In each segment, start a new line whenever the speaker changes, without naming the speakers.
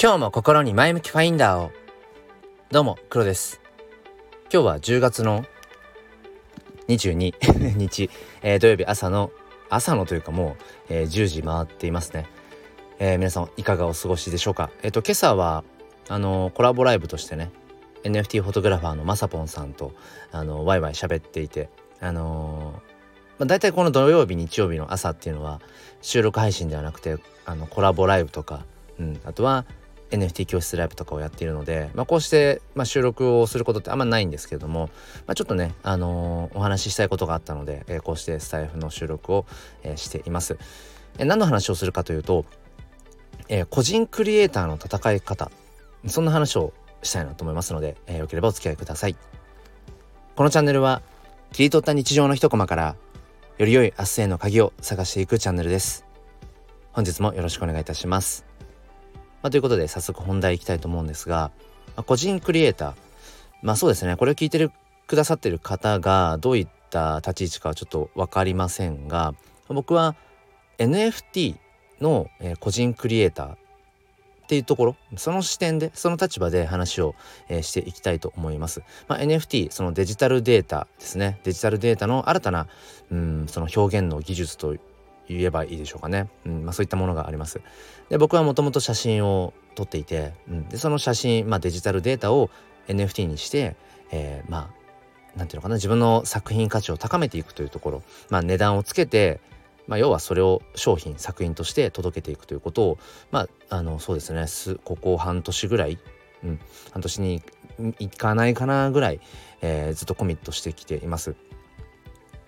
今日も心に前向きファインダーを。どうも黒です。今日は10月の22 日、えー、土曜日朝の朝のというかもう、えー、10時回っていますね、えー、皆さんいかがお過ごしでしょうか。えっ、と今朝はあのコラボライブとしてね NFT フォトグラファーのまさぽんさんとあのワイワイ喋っていてあのまあ、大体この土曜日日曜日の朝っていうのは収録配信ではなくてあのコラボライブとか、うん、あとは NFT 教室ライブとかをやっているので、まあ、こうして、まあ、収録をすることってあんまないんですけれども、まあ、ちょっとね、あのー、お話ししたいことがあったので、えー、こうしてスタイフの収録を、えー、しています。え何の話をするかというと、え個人クリエイターの戦い方そんな話をしたいなと思いますので、えー、よければお付き合いください。このチャンネルは切り取った日常の一コマからより良い明日への鍵を探していくチャンネルです。本日もよろしくお願いいたします。まあ、ということで早速本題いきたいと思うんですが、まあ、個人クリエイター。まあそうですね。これを聞いてるくださってる方がどういった立ち位置かはちょっと分かりませんが僕は NFT の、個人クリエイターっていうところその視点でその立場で話を、えー、していきたいと思います、まあ、NFT そのデジタルデータですね。デジタルデータの新たなうんその表現の技術と言えばいいでしょうかね、うんまあ、そういったものがありますで僕はもともと写真を撮っていて、うん、でその写真、まあ、デジタルデータを NFT にして、えー、まあなんていうのかな自分の作品価値を高めていくというところ、まあ、値段をつけてまあ、要はそれを商品作品として届けていくということをまああのそうですねここ半年ぐらい、うん、半年にいかないかなぐらい、えー、ずっとコミットしてきています。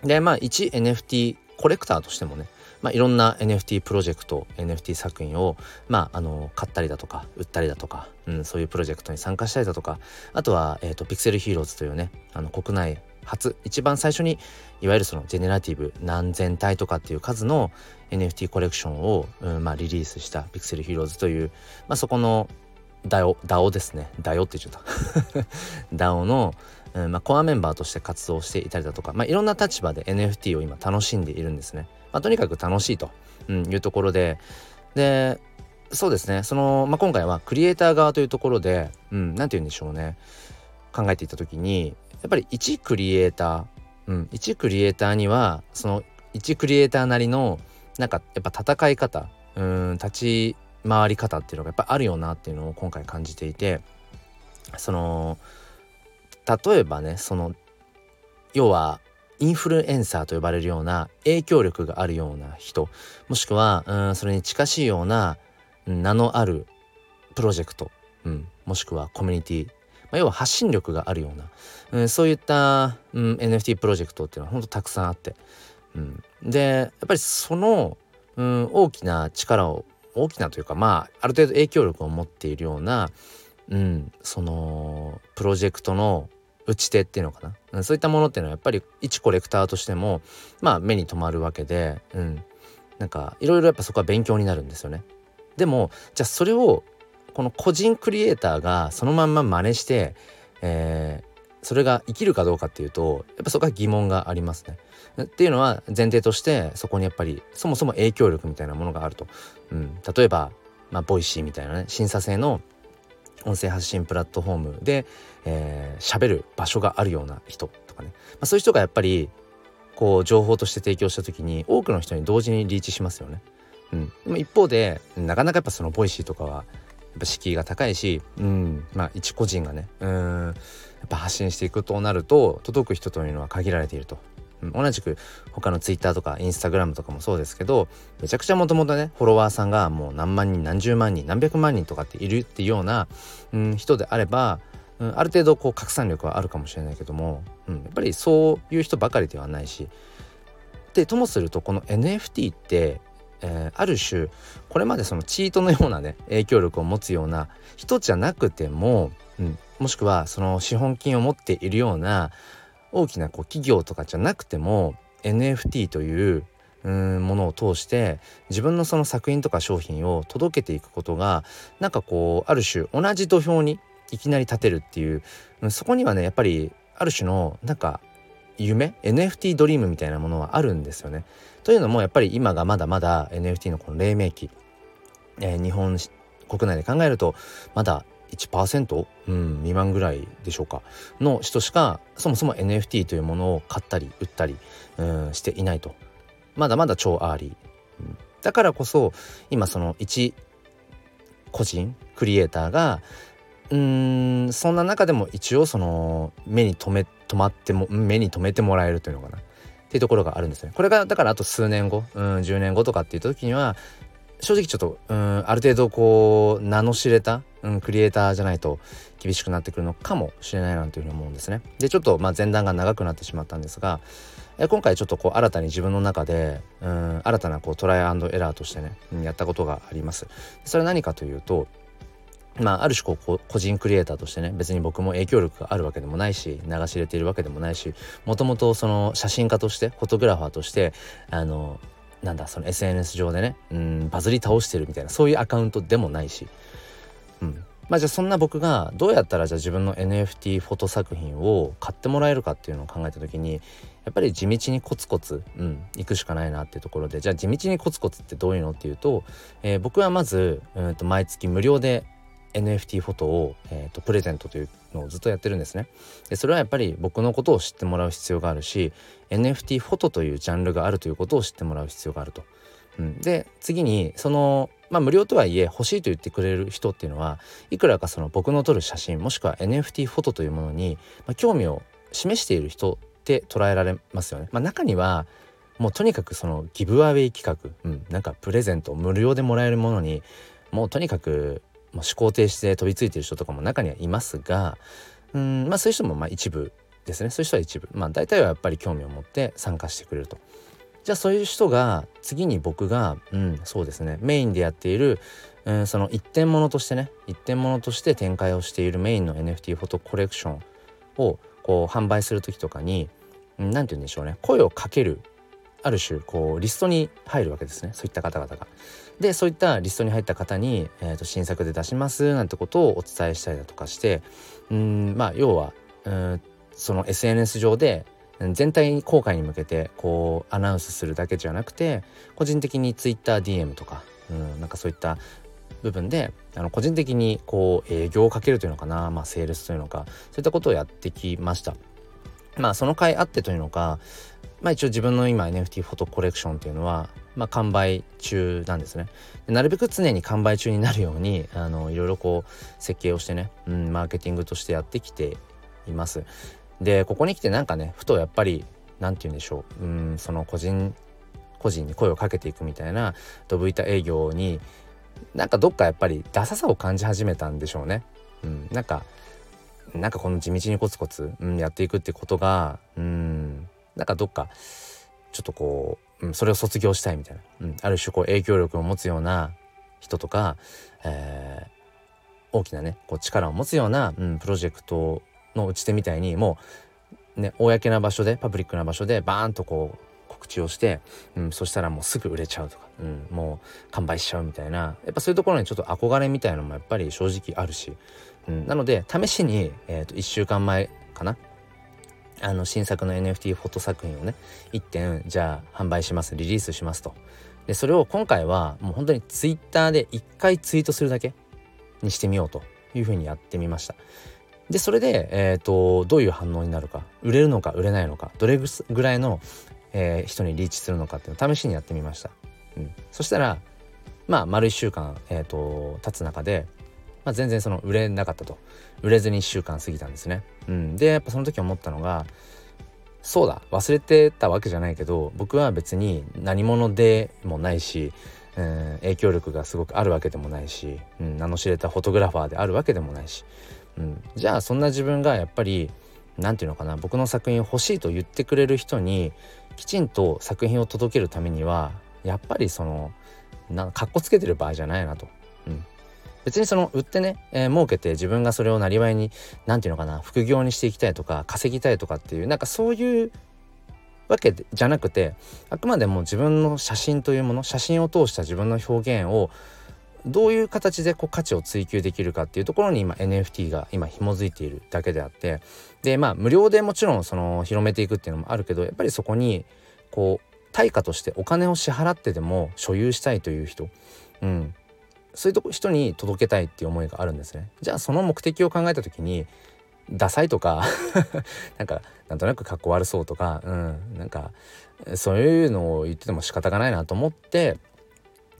でまあ一 NFT コレクターとしてもねまあ、いろんな NFT プロジェクト NFT 作品を、まあ、あの買ったりだとか売ったりだとか、うん、そういうプロジェクトに参加したりだとかあとは、えーと、ピクセルヒーローズというねあの国内初一番最初にいわゆるそのジェネラティブ何千体とかっていう数の NFT コレクションを、うんまあ、リリースしたピクセルヒーローズという、まあ、そこの DAO, DAO ですね DAO って言っちゃった DAO の、うんまあ、コアメンバーとして活動していたりだとか、まあ、いろんな立場で NFT を今楽しんでいるんですね。まあ、とにかく楽しいと、うん、いうところで。でそうですね。その、まあ、今回はクリエイター側というところで、うん、なんて言うんでしょうね。考えていった時にやっぱり一クリエイター、うん、一クリエイターにはその一クリエイターなりのなんかやっぱ戦い方うん立ち回り方っていうのがやっぱあるよなっていうのを今回感じていてその例えばねその要はインフルエンサーと呼ばれるような影響力があるような人もしくはうんそれに近しいような名のあるプロジェクト、うん、もしくはコミュニティまあ、要は発信力があるような、うん、そういった、うん、NFT プロジェクトっていうのは本当たくさんあって、うん、でやっぱりその、うん、大きな力を大きなというかまあある程度影響力を持っているような、うん、そのプロジェクトの打ち手っていうのかな、そういったものっていうのはやっぱり一コレクターとしてもまあ目に留まるわけで、うん、なんかいろいろやっぱそこは勉強になるんですよね。でもじゃあそれをこの個人クリエイターがそのまんま真似して、えー、それが生きるかどうかっていうとやっぱそこは疑問がありますね。っていうのは前提としてそこにやっぱりそもそも影響力みたいなものがあると。うん、例えば、まあ、 Voicy みたいなね審査制の音声発信プラットフォームで喋、えー、る場所があるような人とかね、まあ、そういう人がやっぱりこう情報として提供した時に多くの人に同時にリーチしますよね。うん、でも一方でなかなかやっぱその Voicy とかはやっぱ敷居が高いし、うん、まあ一個人がねうんやっぱ発信していくとなると届く人というのは限られていると。同じく他のツイッターとかインスタグラムとかもそうですけどめちゃくちゃもともとねフォロワーさんがもう何万人何十万人何百万人とかっているっていうような、うん、人であれば、うん、ある程度こう拡散力はあるかもしれないけども、うん、やっぱりそういう人ばかりではないしでともするとこの NFT ってえー、ある種これまでそのチートのようなね影響力を持つような人じゃなくても、うん、もしくはその資本金を持っているような大きなこう企業とかじゃなくても NFT といううものを通して自分のその作品とか商品を届けていくことがなんかこうある種同じ土俵にいきなり立てるっていう、そこにはねやっぱりある種のなんか夢 NFT ドリームみたいなものはあるんですよね。というのもやっぱり今がまだまだ NFT のこの黎明期、えー、日本国内で考えるとまだ1%、うん、未満ぐらいでしょうか。の人しかそもそも NFT というものを買ったり売ったり、うん、していないと。まだまだ超 early、だからこそ今その一個人クリエイターがうんそんな中でも一応その目に留め止まっても目に留めてもらえるというのかな。っていうところがあるんですね。これがだからあと数年後、うん、10年後とかっていう時には正直ちょっとうんある程度こう名の知れた、うん、クリエイターじゃないと厳しくなってくるのかもしれないなというふうに思うんですね。でちょっとまあ前段が長くなってしまったんですがえ今回ちょっとこう新たに自分の中でうん新たなこうトライアンドエラーとしてね、うん、やったことがあります。それは何かというとまあ、ある種こう個人クリエイターとしてね別に僕も影響力があるわけでもないし流し入れているわけでもないしもともとその写真家としてフォトグラファーとしてあのなんだその SNS 上でねうんバズり倒してるみたいなそういうアカウントでもないし、うん、まあじゃあそんな僕がどうやったらじゃあ自分の NFT フォト作品を買ってもらえるかっていうのを考えた時にやっぱり地道にコツコツ、うん、行くしかないなっていうところでじゃあ地道にコツコツってどういうのっていうと、えー、僕はまず、うんと毎月無料で NFT フォトを、えーと、プレゼントというのをずっとやってるんですねでそれはやっぱり僕のことを知ってもらう必要があるし NFT フォトというジャンルがあるということを知ってもらう必要があると。うん、で次にそのまあ無料とはいえ欲しいと言ってくれる人っていうのはいくらかその僕の撮る写真もしくは NFT フォトというものに、まあ、興味を示している人って捉えられますよね。まあ、中にはもうとにかくそのギブアウェイ企画、うん、なんかプレゼント無料でもらえるものにもうとにかくもう思考停止で飛びついてる人とかも中にはいますがうん。まあそういう人もまあ一部ですね。そういう人は一部。まあ大体はやっぱり興味を持って参加してくれると。じゃあそういう人が次に僕がうんそうですね。メインでやっている、うん、その一点物としてね一点物として展開をしているメインの NFT フォトコレクションをこう販売する時とかに何て言うんでしょうね。声をかけるある種こうリストに入るわけですね。そういった方々が。でそういったリストに入った方に、えーと、新作で出しますなんてことをお伝えしたりだとかしてうんまあ要はうんその SNS 上で全体公開に向けてこうアナウンスするだけじゃなくて個人的に TwitterDM とか、うん、なんかそういった部分であの個人的にこう営業をかけるというのかな、まあ、セールスというのかそういったことをやってきました。まあその回あってというのかまあ一応自分の今 NFT フォトコレクションっていうのはまあ完売中なんですねなるべく常に完売中になるようにあのいろいろこう設計をしてね、うん、マーケティングとしてやってきていますでここに来てなんかねふとやっぱり何て言うんでしょううんその個人個人に声をかけていくみたいなドブ板営業になんかどっかやっぱりダサさを感じ始めたんでしょうね。うん、なんかなんかこの地道にコツコツ、うん、やっていくってことがうんなんかどっかちょっとこう、うん、それを卒業したいみたいな、うん、ある種こう影響力を持つような人とか、えー、大きなねこう力を持つような、うん、プロジェクトの打ち手みたいにもうね公な場所でパブリックな場所でバーンとこう告知をして、うん、そしたらもうすぐ売れちゃうとか、うん、もう完売しちゃうみたいなやっぱそういうところにちょっと憧れみたいなのもやっぱり正直あるし、うん、なので試しに、えー、と1週間前かなあの新作の NFT フォト作品をね1点じゃあ販売しますリリースしますと。でそれを今回はもう本当に Twitter で1回ツイートするだけにしてみようというふうにやってみました。でそれで、えーと、どういう反応になるか売れるのか売れないのかどれぐらいの、えー、人にリーチするのかっていうのを試しにやってみました、うん、そしたらまあ丸1週間、えーと経つ中でまあ、全然その売れなかったと。売れずに1週間過ぎたんですね。うん、でやっぱその時思ったのがそうだ忘れてたわけじゃないけど僕は別に何者でもないし、うん、影響力がすごくあるわけでもないし、うん、名の知れたフォトグラファーであるわけでもないし、うん、じゃあそんな自分がやっぱり何て言うのかな僕の作品欲しいと言ってくれる人にきちんと作品を届けるためにはやっぱりそのなんかっこつけてる場合じゃないなと。うん別にその売ってね、えー、儲けて自分がそれをなりわいに何て言うのかな副業にしていきたいとか稼ぎたいとかっていうなんかそういうわけじゃなくてあくまでも自分の写真というもの写真を通した自分の表現をどういう形でこう価値を追求できるかっていうところに今 NFT が今紐づいているだけであってでまあ無料でもちろんその広めていくっていうのもあるけどやっぱりそこにこう対価としてお金を支払ってでも所有したいという人、うん、そういうと人に届けたいっていう思いがあるんですね。じゃあその目的を考えた時にダサいとか なんかなんとなくかっこ悪そうとか、うん、なんかそういうのを言ってても仕方がないなと思って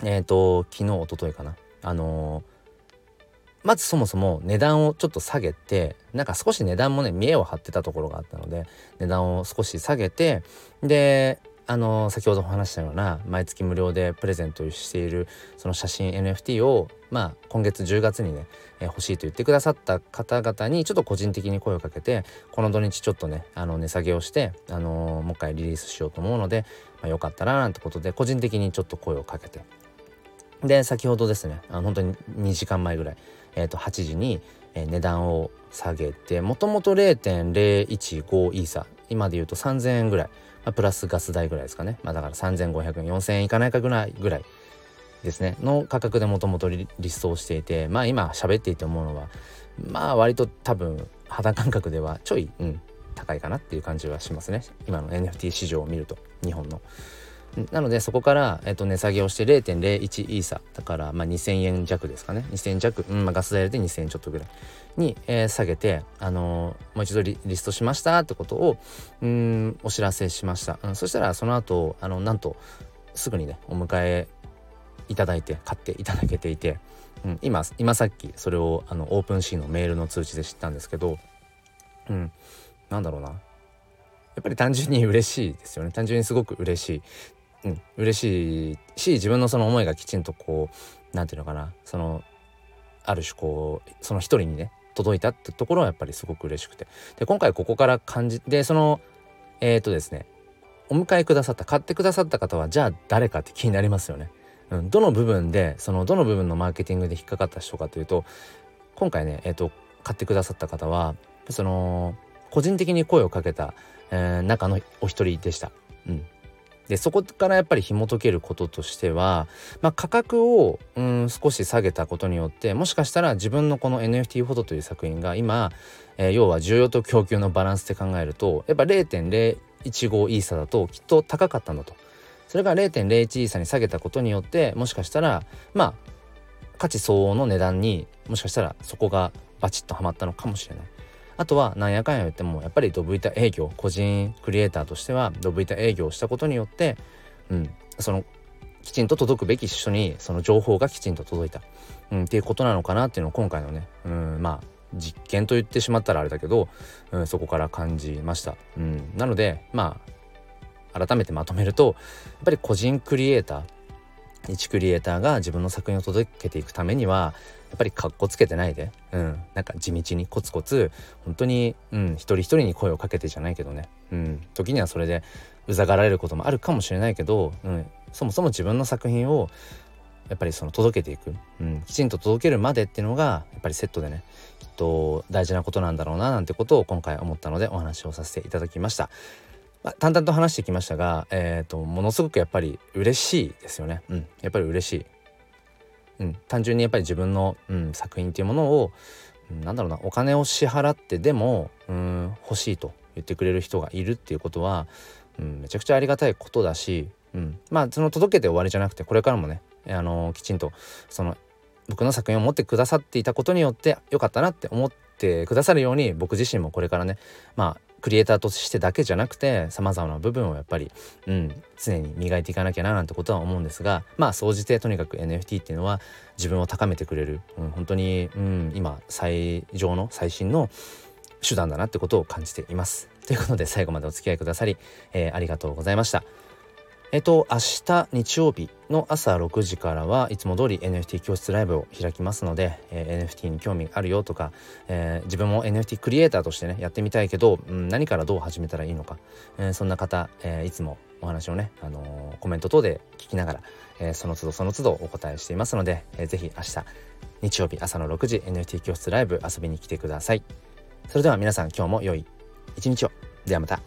えっ、ー、と昨日一昨日かな。あのー、まずそもそも値段をちょっと下げてなんか少し値段もね見栄を張ってたところがあったので値段を少し下げてであの先ほどお話したような毎月無料でプレゼントしているその写真 NFT をまあ今月10月にね、えー、欲しいと言ってくださった方々にちょっと個人的に声をかけてこの土日ちょっとねあの値下げをして、あのー、もう一回リリースしようと思うので、まあ、よかったらなんてことで個人的にちょっと声をかけて。で先ほどですねあの本当に2時間前ぐらい、えー、と8時に、え、値段を下げてもともと0.015イーサ今で言うと3000円ぐらいまあ、プラスガス代ぐらいですかね、まあ、だから3500円4000円いかないかぐらいぐらいですね。の価格でもともとリストをしていてまあ今喋っていて思うのはまあ割と多分肌感覚ではちょい、うん、高いかなっていう感じはしますね。今の NFT 市場を見ると日本の。なのでそこから、えっと、値下げをして0.01イーサだからまあ2000円弱ですかね。2000円弱、うんまあ、ガス代で2000円ちょっとぐらいに、えー、下げて、あのー、もう一度リストしましたってことをうんお知らせしました、うん、そしたらその後あのなんとすぐにねお迎えいただいて買っていただけていて、うん、今今さっきそれをあのオープンシーのメールの通知で知ったんですけど、うん、なんだろうな。やっぱり単純に嬉しいですよね。単純にすごく嬉しい。うん、嬉しいし自分のその思いがきちんとこう何て言うのかなそのある種こうその一人にね届いたってところはやっぱりすごく嬉しくてで今回ここから感じでそのえっ、ー、とですねお迎えくださった買ってくださった方はじゃあ誰かって気になりますよね。うん、どの部分でそのどの部分のマーケティングで引っかかった人かというと今回ね、えーと、買ってくださった方はその個人的に声をかけた、えー、中のお一人でした。うん、でそこからやっぱり紐解けることとしては、まあ、価格をうん少し下げたことによってもしかしたら自分のこの NFT フォトという作品が今、えー、要は需要と供給のバランスで考えるとやっぱ0.015イーサだときっと高かったんだと。それが0.01イーサに下げたことによってもしかしたらまあ価値相応の値段にもしかしたらそこがバチッとはまったのかもしれない。あとはなんやかんや言ってもやっぱりドブ板営業個人クリエイターとしてはドブ板営業をしたことによって、うん、そのきちんと届くべき人にその情報がきちんと届いた、うん、っていうことなのかなっていうのを今回のね、うん、まあ実験と言ってしまったらあれだけど、うん、そこから感じました。うん、なのでまあ改めてまとめるとやっぱり個人クリエイター一クリエイターが自分の作品を届けていくためにはやっぱりかっこつけてないで、うん、なんか地道にコツコツ本当に、うん、一人一人に声をかけてじゃないけどね、うん、時にはそれでうざがられることもあるかもしれないけど、うん、そもそも自分の作品をやっぱりその届けていく、うん、きちんと届けるまでっていうのがやっぱりセットでねきっと大事なことなんだろうななんてことを今回思ったのでお話をさせていただきました。まあ、淡々と話してきましたが、えーと、ものすごくやっぱり嬉しいですよね。うん、やっぱり嬉しい。うん、単純にやっぱり自分の、うん、作品っていうものを、うん、なんだろうなお金を支払ってでも、うん、欲しいと言ってくれる人がいるっていうことは、うん、めちゃくちゃありがたいことだし、うん、まあその届けて終わりじゃなくてこれからもね、あのー、きちんとその僕の作品を持ってくださっていたことによってよかったなって思ってくださるように僕自身もこれからねまあクリエイターとしてだけじゃなくてさまざまな部分をやっぱり、うん、常に磨いていかなきゃななんてことは思うんですがまあ総じてとにかく NFT っていうのは自分を高めてくれる、うん、本当に、うん、今最上の最新の手段だなってことを感じています。ということで最後までお付き合いくださり、えー、ありがとうございました。えっと、明日日曜日の朝6時からはいつも通り NFT 教室ライブを開きますので、えー、NFT に興味あるよとか、えー、自分も NFT クリエイターとしてねやってみたいけど、うん、何からどう始めたらいいのか、えー、そんな方、えいつもお話をね、あのコメント等で聞きながら、えその都度その都度お答えしていますので、えー、ぜひ明日日曜日朝の6時 NFT 教室ライブ遊びに来てください。それでは皆さん今日も良い一日を。ではまた。